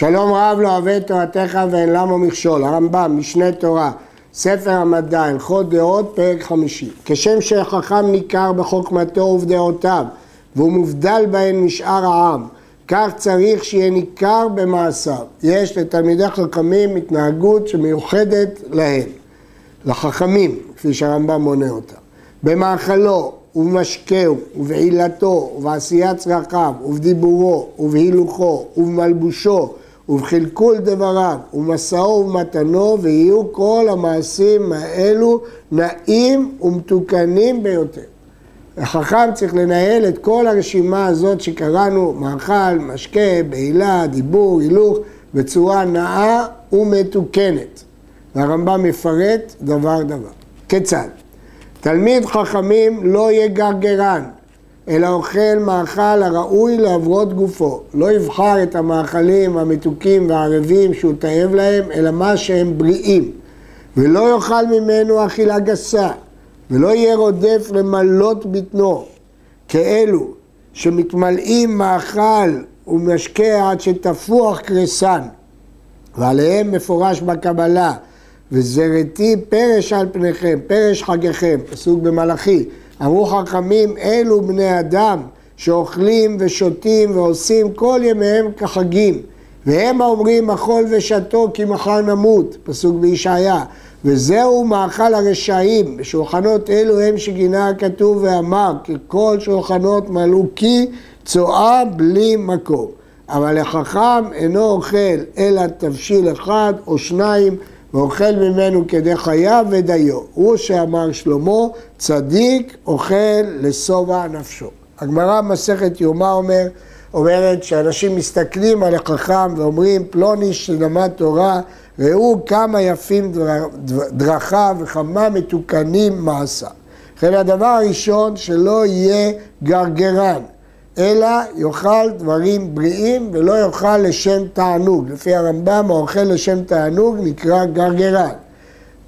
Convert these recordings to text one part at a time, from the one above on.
שלום רב לא אוהב את תורתך ואין למה מכשול, הרמב"ם, משנה תורה, ספר המדע, הלכות דעות, פרק חמישי. כשם שחכם ניכר בחוכמתו ובדעותיו, והוא מובדל בהן משאר העם, כך צריך שיהיה ניכר במעשיו. יש לתלמידי חכמים התנהגות שמיוחדת להם, לחכמים, כפי שהרמב"ם מונה אותה. במאכלו ובמשקהו ובעילתו ובעשיית צרכיו ובדיבורו ובהילוכו ובמלבושו ובחלקול דבריו ומסעו ומתנו ויהיו כל המעשים האלו נאים ומתוקנים ביותר. החכם צריך לנהל את כל הרשימה הזאת שקראנו, מאכל, משקה, בעילה, דיבור, הילוך, בצורה נאה ומתוקנת. והרמב"ם מפרט דבר דבר. כיצד? תלמיד חכמים לא יגרגרן, אלא אוכל מאכל הראוי לעברות גופו. לא יבחר את המאכלים המתוקים והערבים שהוא תאב להם, אלא מה שהם בריאים. ולא יאכל ממנו אכילה גסה, ולא יהיה רודף למלות בטנו, כאלו שמתמלאים מאכל ומשקה עד שתפוח קרסן, ועליהם מפורש בקבלה, וזרתי פרש על פניכם, פרש חגיכם, פסוק במלאכי. אמרו חכמים, אלו בני אדם שאוכלים ושותים ועושים כל ימיהם כחגים. והם האומרים מחול ושתו כי מחר נמות, פסוק בישעיה. וזהו מאכל הרשעים, בשולחנות אלו הם שגינה הכתוב ואמר, כי כל שולחנות מלאו כי צואה בלי מקום. אבל החכם אינו אוכל אלא תבשיל אחד או שניים ואוכל ממנו כדי חייו ודיו. הוא שאמר שלמה, צדיק אוכל לשובע נפשו. הגמרא במסכת יומא אומר, אומרת שאנשים מסתכלים על החכם ואומרים פלוני שלמד תורה, ראו כמה יפים דרכיו וכמה מתוקנים מעשה. לכן הדבר הראשון שלא יהיה גרגרן, אלא יאכל דברים בריאים ולא יאכל לשם תענוג. לפי הרמב"ם, האוכל לשם תענוג נקרא גרגרן.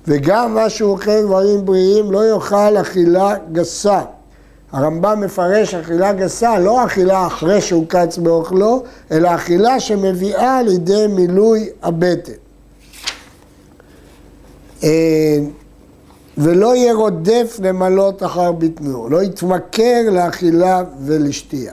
וגם מה שהוא אוכל דברים בריאים לא יאכל אכילה גסה. הרמב"ם מפרש אכילה גסה, לא אכילה אחרי שהוא קץ באוכלו, אלא אכילה שמביאה לידי מילוי הבטן. ולא יהיה רודף למלות אחר בטנו, לא יתמכר לאכילה ולשתייה.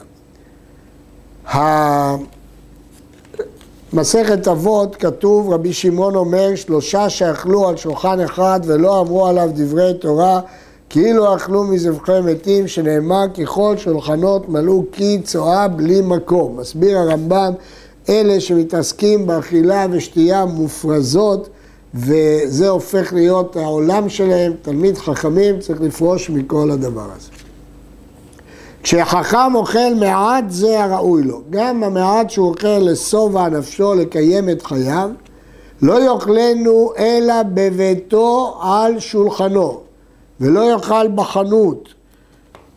מסכת אבות כתוב, רבי שמעון אומר, שלושה שאכלו על שולחן אחד ולא עברו עליו דברי תורה, כאילו אכלו מזבחי מתים, שנאמר ככל שולחנות מלאו קי צואה בלי מקום. מסביר הרמב"ם, אלה שמתעסקים באכילה ושתייה מופרזות, וזה הופך להיות העולם שלהם, תלמיד חכמים צריך לפרוש מכל הדבר הזה. כשחכם אוכל מעט זה הראוי לו, גם המעט שהוא אוכל לשובע נפשו לקיים את חייו, לא יאכלנו אלא בביתו על שולחנו, ולא יאכל בחנות.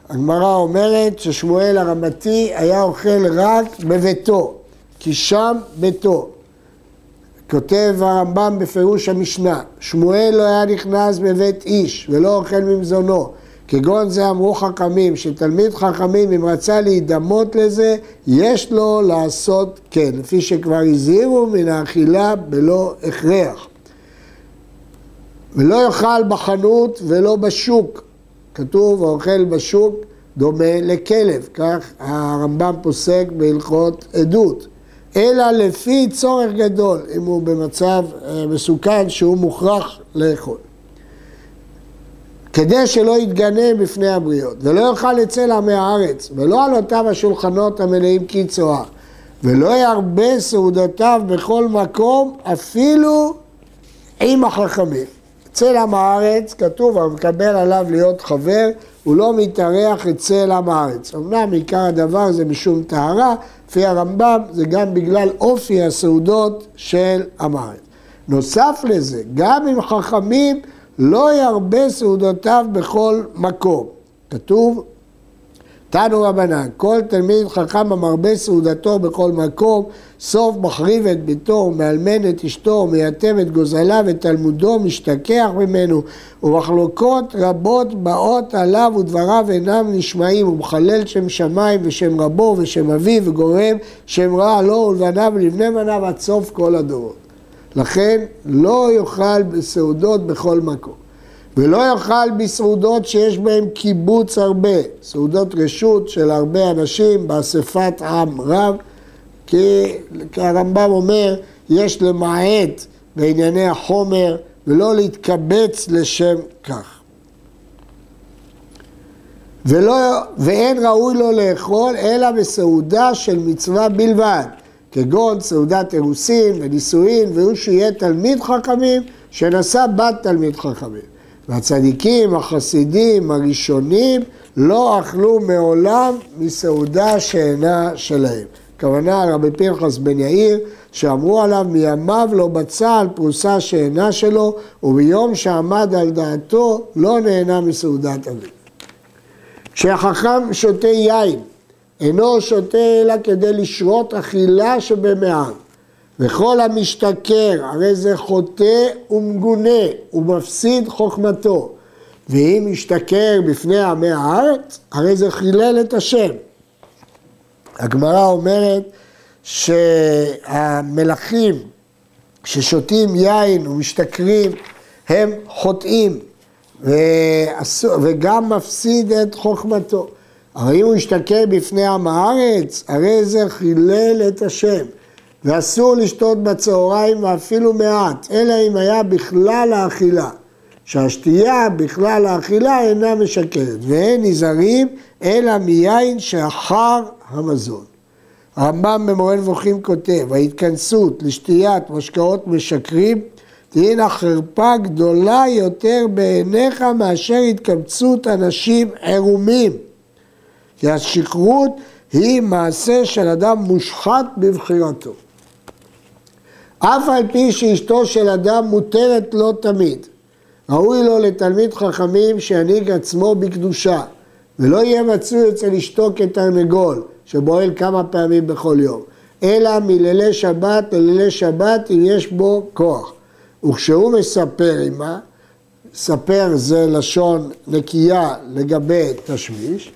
הגמרא אומרת ששמואל הרמתי היה אוכל רק בביתו, כי שם ביתו. כותב הרמב"ם בפירוש המשנה, שמואל לא היה נכנס בבית איש ולא אוכל ממזונו. כגון זה אמרו חכמים, שתלמיד חכמים אם רצה להידמות לזה, יש לו לעשות כן, לפי שכבר הזהירו מן האכילה בלא הכרח. ולא יאכל בחנות ולא בשוק. כתוב, האוכל בשוק דומה לכלב, כך הרמב"ם פוסק בהלכות עדות. אלא לפי צורך גדול, אם הוא במצב אה, מסוכן שהוא מוכרח לאכול. כדי שלא יתגנה בפני הבריות, ולא יאכל אצל עמי הארץ, ולא על אותם השולחנות המלאים קיצואה, ולא ירבה סעודותיו בכל מקום, אפילו עם החכמים. אצל עם הארץ, כתוב, המקבל עליו להיות חבר, הוא לא מתארח אצל עם הארץ. אמנם עיקר הדבר זה משום טהרה, לפי הרמב"ם זה גם בגלל אופי הסעודות של הארץ. נוסף לזה, גם עם חכמים לא ירבה סעודותיו בכל מקום. כתוב, תנו רבנן, כל תלמיד חכם המרבה סעודתו בכל מקום, סוף מחריב את ביתו ומאלמן את אשתו ומייתם את גוזלה ותלמודו משתכח ממנו ומחלוקות רבות באות עליו ודבריו אינם נשמעים ומחלל שם שמיים ושם רבו ושם אביו וגורם שם רע לו ולבניו ולבני בניו עד סוף כל הדורות. לכן לא יאכל בסעודות בכל מקום. ולא יאכל בסעודות שיש בהן קיבוץ הרבה, סעודות רשות של הרבה אנשים באספת עם רב, כי, כי הרמב"ם אומר, יש למעט בענייני החומר ולא להתקבץ לשם כך. ולא, ואין ראוי לו לאכול אלא בסעודה של מצווה בלבד, כגון סעודת אירוסין ונישואין, והוא שיהיה תלמיד חכמים שנשא בת תלמיד חכמים. והצדיקים, החסידים, הראשונים, לא אכלו מעולם מסעודה שאינה שלהם. הכוונה רבי פנחס בן יאיר, שאמרו עליו מימיו לא בצע על פרוסה שאינה שלו, וביום שעמד על דעתו לא נהנה מסעודת אביו. כשהחכם שותה יין, אינו שותה אלא כדי לשרות אכילה שבמעם. וכל המשתכר, הרי זה חוטא ומגונה, ומפסיד חוכמתו. ואם משתכר בפני עמי הארץ, הרי זה חילל את השם. הגמרא אומרת שהמלכים ששותים יין ומשתכרים, הם חוטאים, וגם מפסיד את חוכמתו. אבל אם הוא ישתכר בפני עם הארץ, הרי זה חילל את השם. ואסור לשתות בצהריים ואפילו מעט, אלא אם היה בכלל האכילה. שהשתייה בכלל האכילה אינה משקרת, ואין נזהרים אלא מיין שאחר המזון. הרמב"ם במורה נבוכים כותב, ההתכנסות לשתיית משקאות משקרים תהיינה חרפה גדולה יותר בעיניך מאשר התקמצות אנשים עירומים. כי השכרות היא מעשה של אדם מושחת בבחירתו. אף על פי שאשתו של אדם מותרת לו תמיד. ראוי לו לתלמיד חכמים שינהיג עצמו בקדושה, ולא יהיה מצוי אצל אשתו כתרנגול, שבועל כמה פעמים בכל יום, אלא מלילי שבת ללילי שבת אם יש בו כוח. וכשהוא מספר עמה, ספר זה לשון נקייה לגבי תשמיש,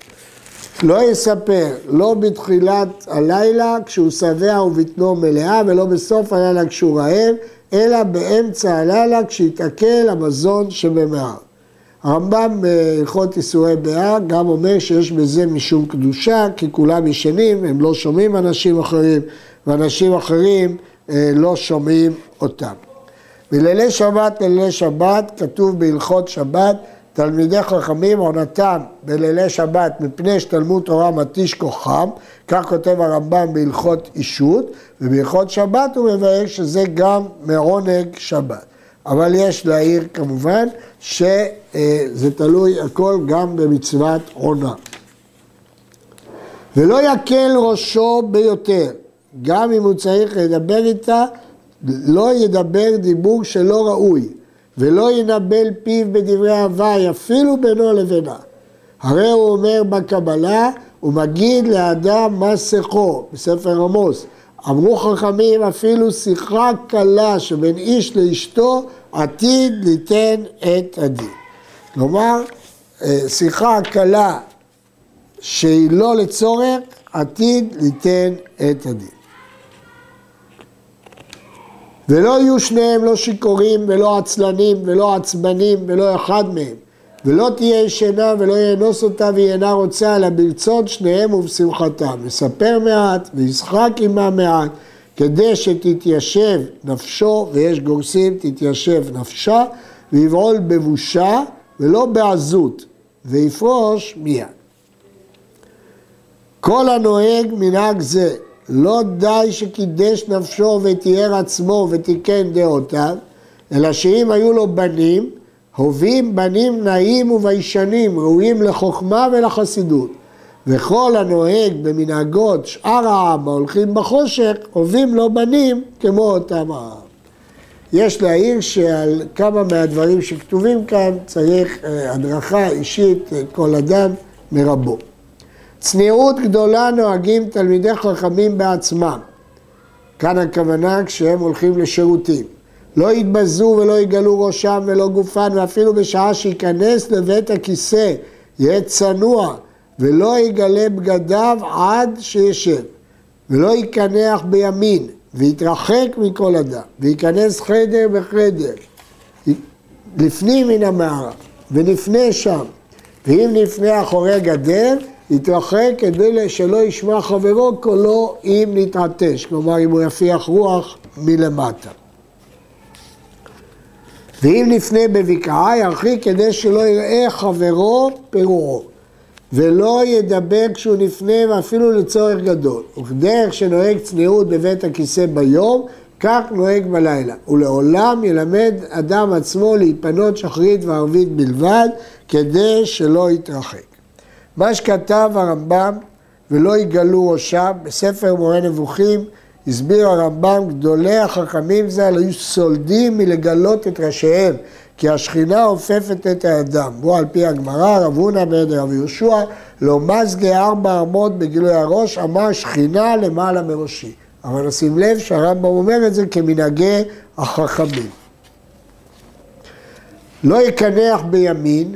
לא יספר, לא בתחילת הלילה כשהוא שבע ובטנו מלאה ולא בסוף הלילה כשהוא רעב, אלא באמצע הלילה כשיתעכל המזון שבמהר. הרמב"ם בהלכות איסורי בהר גם אומר שיש בזה משום קדושה, כי כולם ישנים, הם לא שומעים אנשים אחרים, ואנשים אחרים אה, לא שומעים אותם. בלילי שבת ללילי שבת כתוב בהלכות שבת תלמידי חכמים עונתם בלילי שבת מפני שתלמוד תורה מתיש כוחם, כך כותב הרמב"ם בהלכות אישות, ובהלכות שבת הוא מבאר שזה גם מעונג שבת. אבל יש להעיר כמובן שזה תלוי הכל גם במצוות עונה. ולא יקל ראשו ביותר, גם אם הוא צריך לדבר איתה, לא ידבר דיבור שלא ראוי. ולא ינבל פיו בדברי הוואי, אפילו בינו לבינה. הרי הוא אומר בקבלה, הוא מגיד לאדם מה שיחו, בספר עמוס. אמרו חכמים, אפילו שיחה קלה שבין איש לאשתו, עתיד ליתן את הדין. כלומר, אה, שיחה קלה שהיא לא לצורך, עתיד ליתן את הדין. ולא יהיו שניהם לא שיכורים ולא עצלנים ולא עצבנים ולא אחד מהם. ולא תהיה ישנה ולא יאנוס אותה והיא אינה רוצה, אלא ברצון שניהם ובשמחתם. יספר מעט וישחק עמה מעט, כדי שתתיישב נפשו, ויש גורסים תתיישב נפשה, ויבעול בבושה ולא בעזות, ויפרוש מיד. כל הנוהג מנהג זה לא די שקידש נפשו ותיאר עצמו ותיקן דעותיו, אלא שאם היו לו בנים, הובים בנים נאים וביישנים, ראויים לחוכמה ולחסידות. וכל הנוהג במנהגות שאר העם ההולכים בחושך, הובים לו בנים כמו אותם העם. יש להעיר שעל כמה מהדברים שכתובים כאן צריך אה, הדרכה אישית אה, כל אדם מרבו. צניעות גדולה נוהגים תלמידי חכמים בעצמם. כאן הכוונה כשהם הולכים לשירותים. לא יתבזו ולא יגלו ראשם ולא גופן, ואפילו בשעה שייכנס לבית הכיסא, יהיה צנוע, ולא יגלה בגדיו עד שישב, ולא יקנח בימין, ויתרחק מכל אדם, וייכנס חדר בחדר, לפנים מן המערה, ולפני שם, ואם לפני אחורי גדר, יתרחק כדי שלא ישמע חברו קולו אם נתעטש, כלומר אם הוא יפיח רוח מלמטה. ואם לפני בבקעה, ירחיק כדי שלא יראה חברו פירורו. ולא ידבר כשהוא נפנה ואפילו לצורך גדול. וכדרך שנוהג צניעות בבית הכיסא ביום, כך נוהג בלילה. ולעולם ילמד אדם עצמו להיפנות שחרית וערבית בלבד, כדי שלא יתרחק. מה שכתב הרמב"ם, ולא יגלו ראשם, בספר מורה נבוכים, הסביר הרמב"ם, גדולי החכמים ז"ל היו סולדים מלגלות את ראשיהם, כי השכינה עופפת את האדם. בו על פי הגמרא, רב הונא בעד רב יהושע, לא מזגי ארבע אמות בגילוי הראש, אמר שכינה למעלה מראשי. אבל נשים לב שהרמב"ם אומר את זה כמנהגי החכמים. לא יקנח בימין,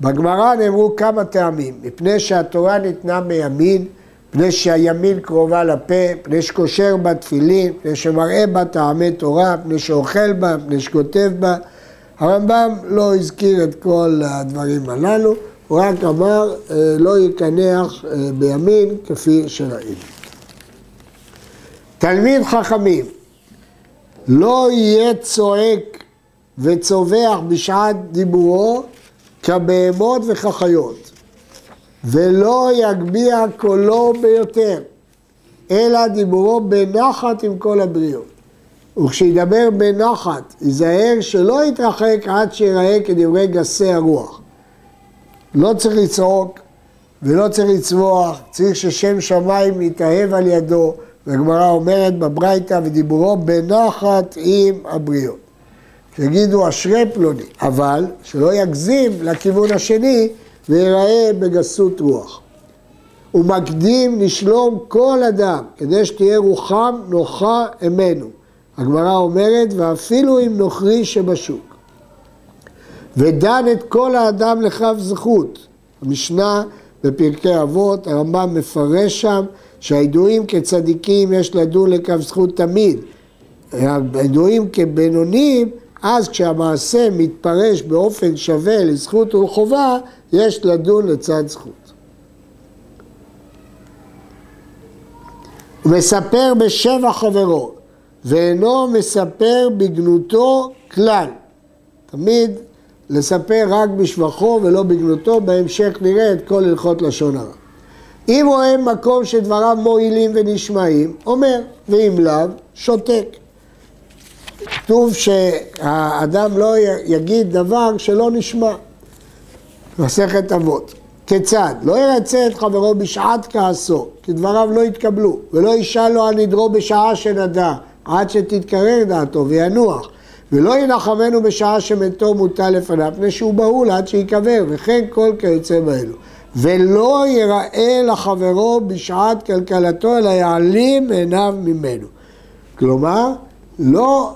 בגמרא נאמרו כמה טעמים, מפני שהתורה ניתנה בימין, מפני שהימין קרובה לפה, מפני שקושר בה תפילין, מפני שמראה בה טעמי תורה, מפני שאוכל בה, מפני שכותב בה. הרמב"ם לא הזכיר את כל הדברים הללו, הוא רק אמר אה, לא יקנח אה, בימין כפי שראינו. תלמיד חכמים לא יהיה צועק וצווח בשעת דיבורו כבהמות וכחיות, ולא יגביה קולו ביותר, אלא דיבורו בנחת עם כל הבריות. וכשידבר בנחת, ייזהר שלא יתרחק עד שיראה כדברי גסי הרוח. לא צריך לצעוק ולא צריך לצבוח, צריך ששם שמיים יתאהב על ידו, והגמרא אומרת בברייתא ודיבורו בנחת עם הבריות. שיגידו אשרי פלוני, אבל שלא יגזים לכיוון השני ויראה בגסות רוח. הוא מקדים לשלום כל אדם, כדי שתהיה רוחם נוחה אמנו. הגמרא אומרת, ואפילו אם נוכרי שבשוק. ודן את כל האדם לכף זכות. המשנה בפרקי אבות, הרמב"ם מפרש שם שהידועים כצדיקים יש לדון לכף זכות תמיד. הידועים כבינונים אז כשהמעשה מתפרש באופן שווה לזכות ולחובה, יש לדון לצד זכות. הוא מספר בשבע חברו, ואינו מספר בגנותו כלל. תמיד לספר רק בשבחו ולא בגנותו, בהמשך נראה את כל הלכות לשון הרע. אם רואה מקום שדבריו מועילים ונשמעים, אומר, ואם לאו, שותק. כתוב שהאדם לא יגיד דבר שלא נשמע. מסכת אבות. כיצד? לא ירצה את חברו בשעת כעסו, כי דבריו לא יתקבלו, ולא ישאל לו על נדרו בשעה שנדע, עד שתתקרר דעתו וינוח. ולא ינחמנו בשעה שמתו מוטל לפניו, מפני שהוא בהול עד שייקבר, וכן כל כיוצא באלו. ולא יראה לחברו בשעת כלכלתו, אלא יעלים עיניו ממנו. כלומר, לא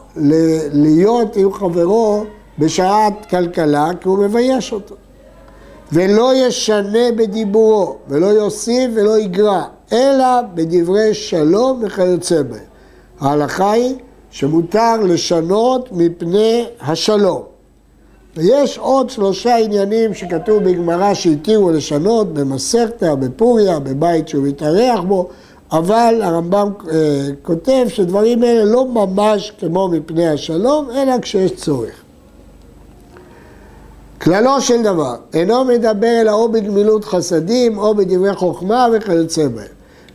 להיות עם חברו בשעת כלכלה, כי הוא מבייש אותו. ולא ישנה בדיבורו, ולא יוסיף ולא יגרע, אלא בדברי שלום וכיוצא בהם. ההלכה היא שמותר לשנות מפני השלום. ויש עוד שלושה עניינים שכתוב בגמרא שהתירו לשנות במסכתא, בפוריה, בבית שהוא מתארח בו, אבל הרמב"ם אה, כותב שדברים אלה לא ממש כמו מפני השלום, אלא כשיש צורך. כללו של דבר, אינו מדבר אלא או בגמילות חסדים או בדברי חוכמה וכיוצא בהם.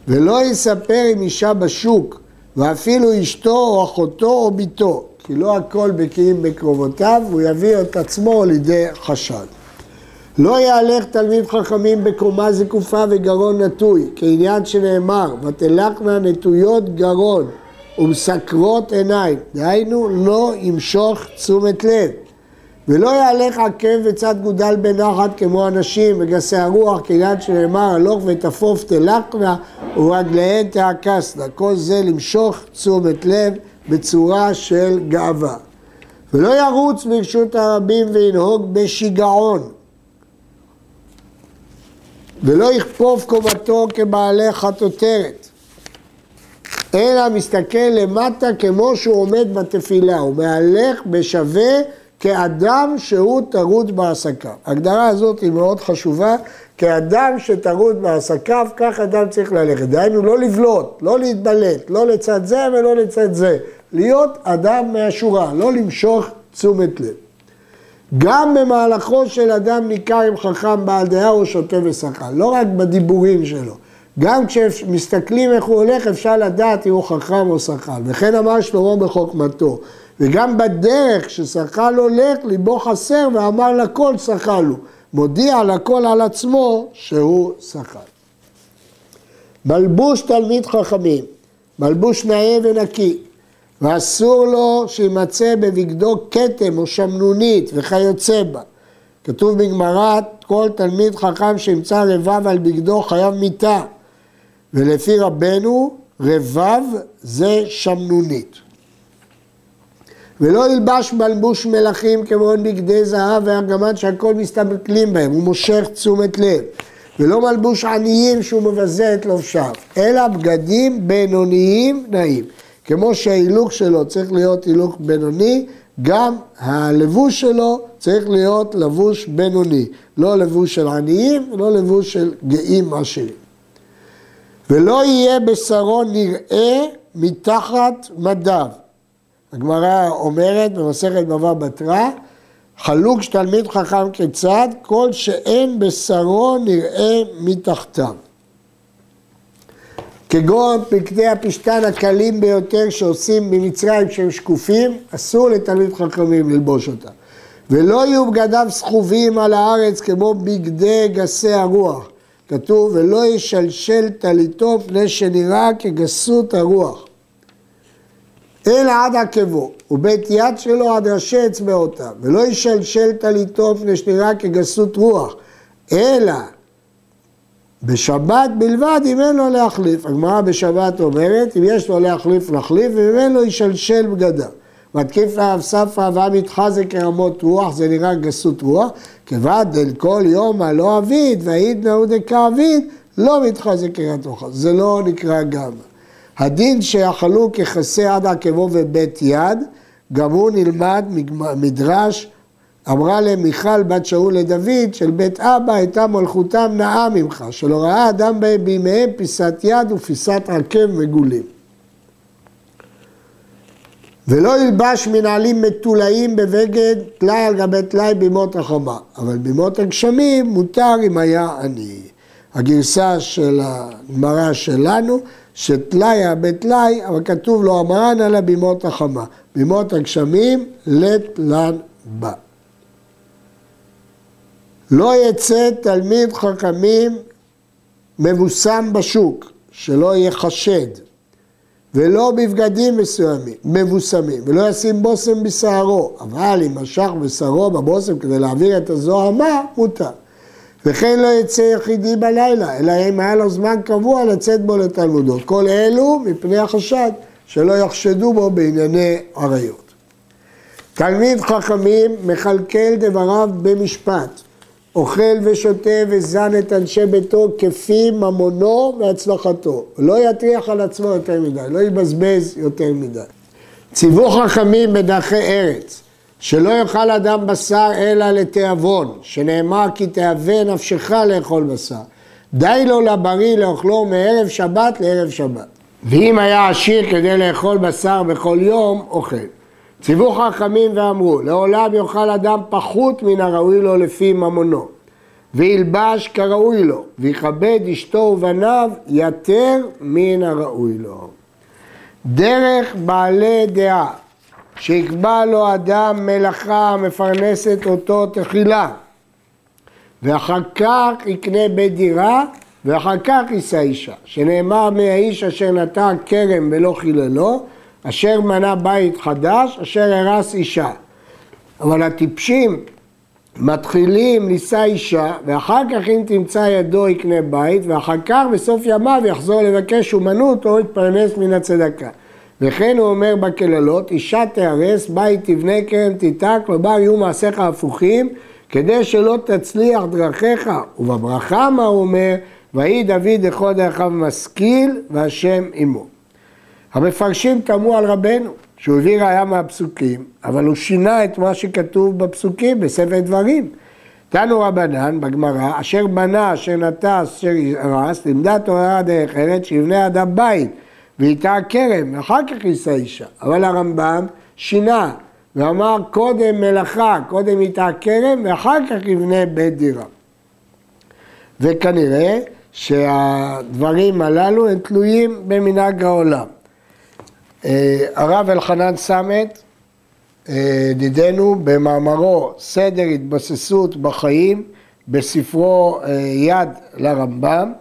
ולא יספר עם אישה בשוק, ואפילו אשתו או אחותו או בתו, כי לא הכל בקיאים בקרובותיו, והוא יביא את עצמו לידי חשד. לא יהלך תלמיד חכמים בקומה זקופה וגרון נטוי, כעניין שנאמר, ותלכנה נטויות גרון ומסקרות עיניים, דהיינו לא ימשוך תשומת לב. ולא יהלך עקב וצד גודל בנחת כמו אנשים וגסי הרוח, כעניין שנאמר הלוך ותפוף תלקנה ורגליהן תעקסנה. כל זה למשוך תשומת לב בצורה של גאווה. ולא ירוץ ברשות הרבים וינהוג בשיגעון. ולא יכפוף קומתו כבעלי חטוטרת, אלא מסתכל למטה כמו שהוא עומד בתפילה, הוא מהלך בשווה כאדם שהוא טרוד בעסקיו. ההגדרה הזאת היא מאוד חשובה, כאדם שטרוד בעסקיו, כך אדם צריך ללכת. דהיינו לא לבלוט, לא להתבלט, לא לצד זה ולא לצד זה. להיות אדם מהשורה, לא למשוך תשומת לב. גם במהלכו של אדם ניכר אם חכם בעל דעה או שותה ושכל, לא רק בדיבורים שלו. גם כשמסתכלים איך הוא הולך אפשר לדעת אם הוא חכם או שכל. וכן אמר שלמה בחוכמתו. וגם בדרך ששכל הולך, ליבו חסר ואמר לכל שכל הוא. מודיע לכל על עצמו שהוא שכל. מלבוש תלמיד חכמים, מלבוש נאה ונקי, ואסור לו שימצא בבגדו כתם או שמנונית וכיוצא בה. כתוב בגמרא, כל תלמיד חכם שימצא רבב על בגדו חייב מיתה. ולפי רבנו, רבב זה שמנונית. ולא ילבש מלבוש מלכים כמו בגדי זהב וארגמן שהכל מסתכלים בהם, הוא מושך תשומת לב. ולא מלבוש עניים שהוא מבזה את לובשיו, אלא בגדים בינוניים נעים. כמו שההילוק שלו צריך להיות הילוק בינוני, גם הלבוש שלו צריך להיות לבוש בינוני. לא לבוש של עניים, לא לבוש של גאים עשירים. ולא יהיה בשרו נראה מתחת מדיו. הגמרא אומרת במסכת בבא בתרא, חלוק שתלמיד חכם כיצד, כל שאין בשרו נראה מתחתיו. כגון פקדי הפשתן הקלים ביותר שעושים במצרים שהם שקופים, אסור לתלמיד חכמים ללבוש אותם. ולא יהיו בגדיו סחובים על הארץ כמו בגדי גסי הרוח. כתוב, ולא ישלשל טליתו פני שנראה כגסות הרוח. אלא עד עקבו, ובית יד שלו עד ראשי אצבעותיו, ולא ישלשל טליתו פני שנראה כגסות רוח, אלא בשבת בלבד אם אין לו להחליף. הגמרא בשבת אומרת, אם יש לו להחליף, להחליף, ואם אין לו ישלשל בגדיו. מתקיף לאב ספרא והמתחזק כרמות רוח, זה נראה גסות רוח, כבד אל כל יום הלא אביד, והעיד נאו דכאביד, לא מתחזק כרמות רוח. זה לא נקרא גמא. הדין שיכלו ככסה עד עקבו ובית יד, גם הוא נלמד מדרש אמרה למיכל בת שאול לדוד, של בית אבא הייתה מלכותם נאה ממך, שלא ראה אדם בהם בימיהם פיסת יד ופיסת עקב מגולים. ולא ילבש מנהלים מטולאים בבגד טלאי על גבי טלאי בימות החומה, אבל בימות הגשמים מותר אם היה עני. הגרסה של הגמרא שלנו, שטלאי היה בטלאי, אבל כתוב לו המרן על הבימות החמה. בימות הגשמים לטלן בא. לא יצא תלמיד חכמים מבוסם בשוק, שלא יהיה חשד, ולא בבגדים מסוימים, מבוסמים, ולא ישים בושם בשערו, אבל אם משך בשערו בבושם כדי להעביר את הזוהמה, מותר. וכן לא יצא יחידי בלילה, אלא אם היה לו זמן קבוע לצאת בו לתלמודו. כל אלו מפני החשד, שלא יחשדו בו בענייני עריות. תלמיד חכמים מכלכל דבריו במשפט. אוכל ושותה וזן את אנשי ביתו כפי ממונו והצלחתו. לא יטריח על עצמו יותר מדי, לא יבזבז יותר מדי. ציוו חכמים בדרכי ארץ, שלא יאכל אדם בשר אלא לתיאבון, שנאמר כי תאווה נפשך לאכול בשר. די לו לבריא לאכלו מערב שבת לערב שבת. ואם היה עשיר כדי לאכול בשר בכל יום, אוכל. ציוו חכמים ואמרו, לעולם יאכל אדם פחות מן הראוי לו לפי ממונו, וילבש כראוי לו, ויכבד אשתו ובניו יותר מן הראוי לו. דרך בעלי דעה, שיקבע לו אדם מלאכה המפרנסת אותו תחילה, ואחר כך יקנה בית דירה, ואחר כך יישא אישה, שנאמר מהאיש אשר נטע כרם ולא חיללו, אשר מנה בית חדש, אשר הרס אישה. אבל הטיפשים מתחילים לישא אישה, ואחר כך אם תמצא ידו יקנה בית, ואחר כך בסוף ימיו יחזור לבקש אומנות או יתפרנס מן הצדקה. וכן הוא אומר בקללות, אישה תיהרס, בית תבנה, קרן תיטע, כלומר יהיו מעשיך הפוכים, כדי שלא תצליח דרכיך. ובברכה מה הוא אומר? ויהי דוד לכל דרכיו משכיל, והשם עמו. המפרשים תמו על רבנו, שהוא הביא ראיה מהפסוקים, אבל הוא שינה את מה שכתוב בפסוקים בספר דברים. תנו רבנן בגמרא, אשר בנה, אשר נטע, אשר הרס, לימדה תורה דרך ארץ, שיבנה אדם בית, ואיתה כרם, ואחר כך יישא אישה. אבל הרמב"ם שינה, ואמר קודם מלאכה, קודם איתה כרם, ואחר כך יבנה בית דירה. וכנראה שהדברים הללו הם תלויים במנהג העולם. אה, הרב אלחנן סמט, אה, ידידנו, במאמרו סדר התבססות בחיים, בספרו אה, יד לרמב"ם,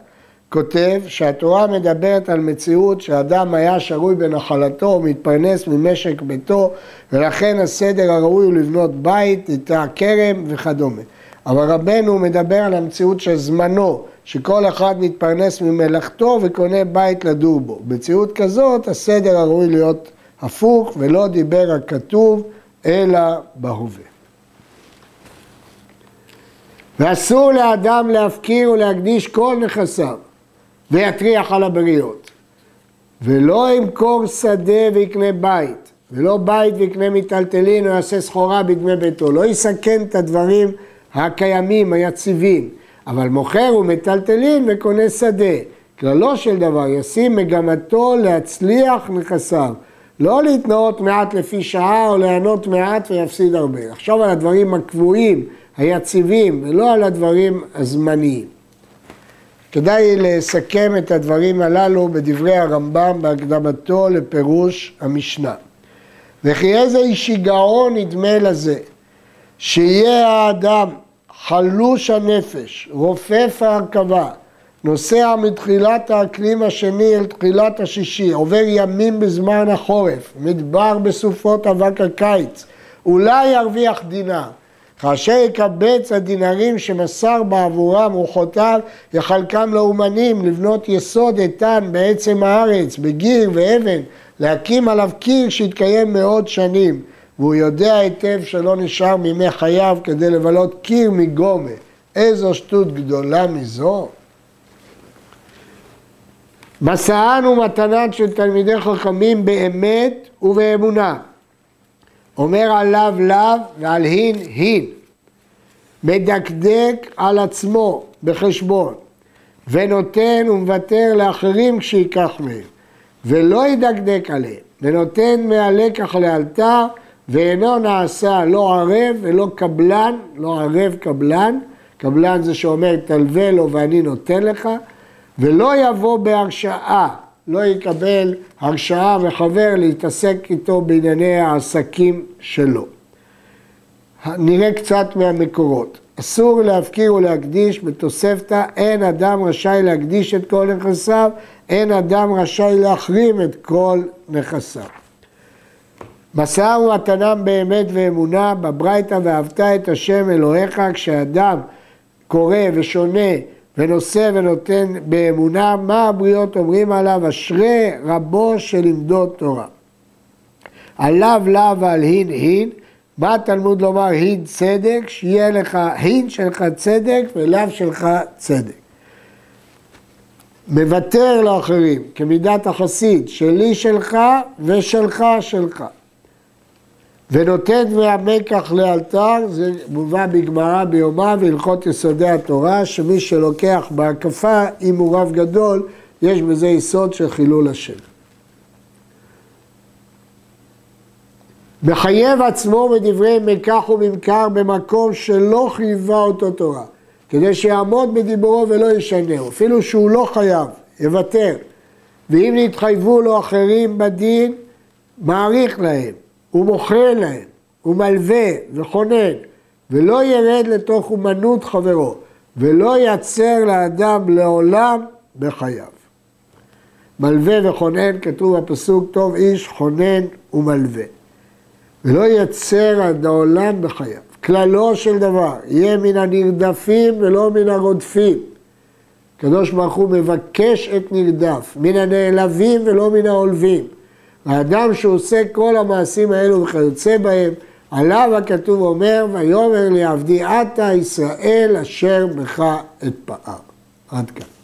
כותב שהתורה מדברת על מציאות שאדם היה שרוי בנחלתו ומתפרנס ממשק ביתו ולכן הסדר הראוי הוא לבנות בית, איתה כרם וכדומה. אבל רבנו מדבר על המציאות של זמנו, שכל אחד מתפרנס ממלאכתו וקונה בית לדור בו. במציאות כזאת הסדר הראוי להיות הפוך ולא דיבר הכתוב אלא בהווה. ואסור לאדם להפקיר ולהקדיש כל נכסיו ויטריח על הבריות. ולא ימכור שדה ויקנה בית, ולא בית ויקנה מיטלטלין או יעשה סחורה בדמי ביתו. לא יסכן את הדברים הקיימים, היציבים, אבל מוכר ומיטלטלין וקונה שדה. כללו של דבר, ישים מגמתו להצליח נכסיו. לא להתנאות מעט לפי שעה או ליהנות מעט ויפסיד הרבה. לחשוב על הדברים הקבועים, היציבים, ולא על הדברים הזמניים. כדאי לסכם את הדברים הללו בדברי הרמב"ם בהקדמתו לפירוש המשנה. וכי איזה שיגעון נדמה לזה, שיהיה האדם חלוש הנפש, רופף ההרכבה, נוסע מתחילת האקלים השני אל תחילת השישי, עובר ימים בזמן החורף, מדבר בסופות אבק הקיץ, אולי ירוויח דינר. כאשר יקבץ הדינרים שמסר בעבורם רוחותיו, יחלקם לאומנים לבנות יסוד איתן בעצם הארץ, בגיר ואבן, להקים עליו קיר שיתקיים מאות שנים. והוא יודע היטב שלא נשאר מימי חייו כדי לבלות קיר מגומה. איזו שטות גדולה מזו. מסען ומתנן של תלמידי חכמים באמת ובאמונה. אומר עליו לאו ועל הין הין. מדקדק על עצמו בחשבון ונותן ומוותר לאחרים שייקח מהם ולא ידקדק עליהם ונותן מהלקח לאלתר ואינו נעשה לא ערב ולא קבלן, לא ערב קבלן, קבלן זה שאומר תלווה לו ואני נותן לך, ולא יבוא בהרשאה, לא יקבל הרשאה וחבר להתעסק איתו בענייני העסקים שלו. נראה קצת מהמקורות. אסור להפקיר ולהקדיש בתוספתא, אין אדם רשאי להקדיש את כל נכסיו, אין אדם רשאי להחרים את כל נכסיו. מסר ומתנם באמת ואמונה בברייתא ואהבת את השם אלוהיך כשאדם קורא ושונה ונושא ונותן באמונה, מה הבריות אומרים עליו? אשרי רבו שלימדו תורה. עליו לאו ועל הין הין, מה התלמוד לומר הין צדק? שיהיה לך הין שלך צדק ולאו שלך צדק. מוותר לאחרים כמידת החסיד, שלי שלך ושלך שלך. ונותן דמי המקח לאלתר, זה מובא בגמרא ביומה והלכות יסודי התורה, שמי שלוקח בהקפה, אם הוא רב גדול, יש בזה יסוד של חילול השם. מחייב עצמו בדברי מקח וממכר במקום שלא חייבה אותו תורה, כדי שיעמוד בדיבורו ולא ישנהו, אפילו שהוא לא חייב, יוותר. ואם נתחייבו לו אחרים בדין, מעריך להם. הוא מוכר להם, הוא מלווה וחונן, ולא ירד לתוך אומנות חברו, ולא יצר לאדם לעולם בחייו. מלווה וחונן, כתוב בפסוק, טוב איש חונן ומלווה. ולא יצר עד העולם בחייו. כללו של דבר, יהיה מן הנרדפים ולא מן הרודפים. הקדוש ברוך הוא מבקש את נרדף, מן הנעלבים ולא מן העולבים. האדם שעושה כל המעשים האלו וכיוצא בהם, עליו הכתוב אומר, ויאמר לי עבדי עתה ישראל אשר בך אתפאר. עד כאן.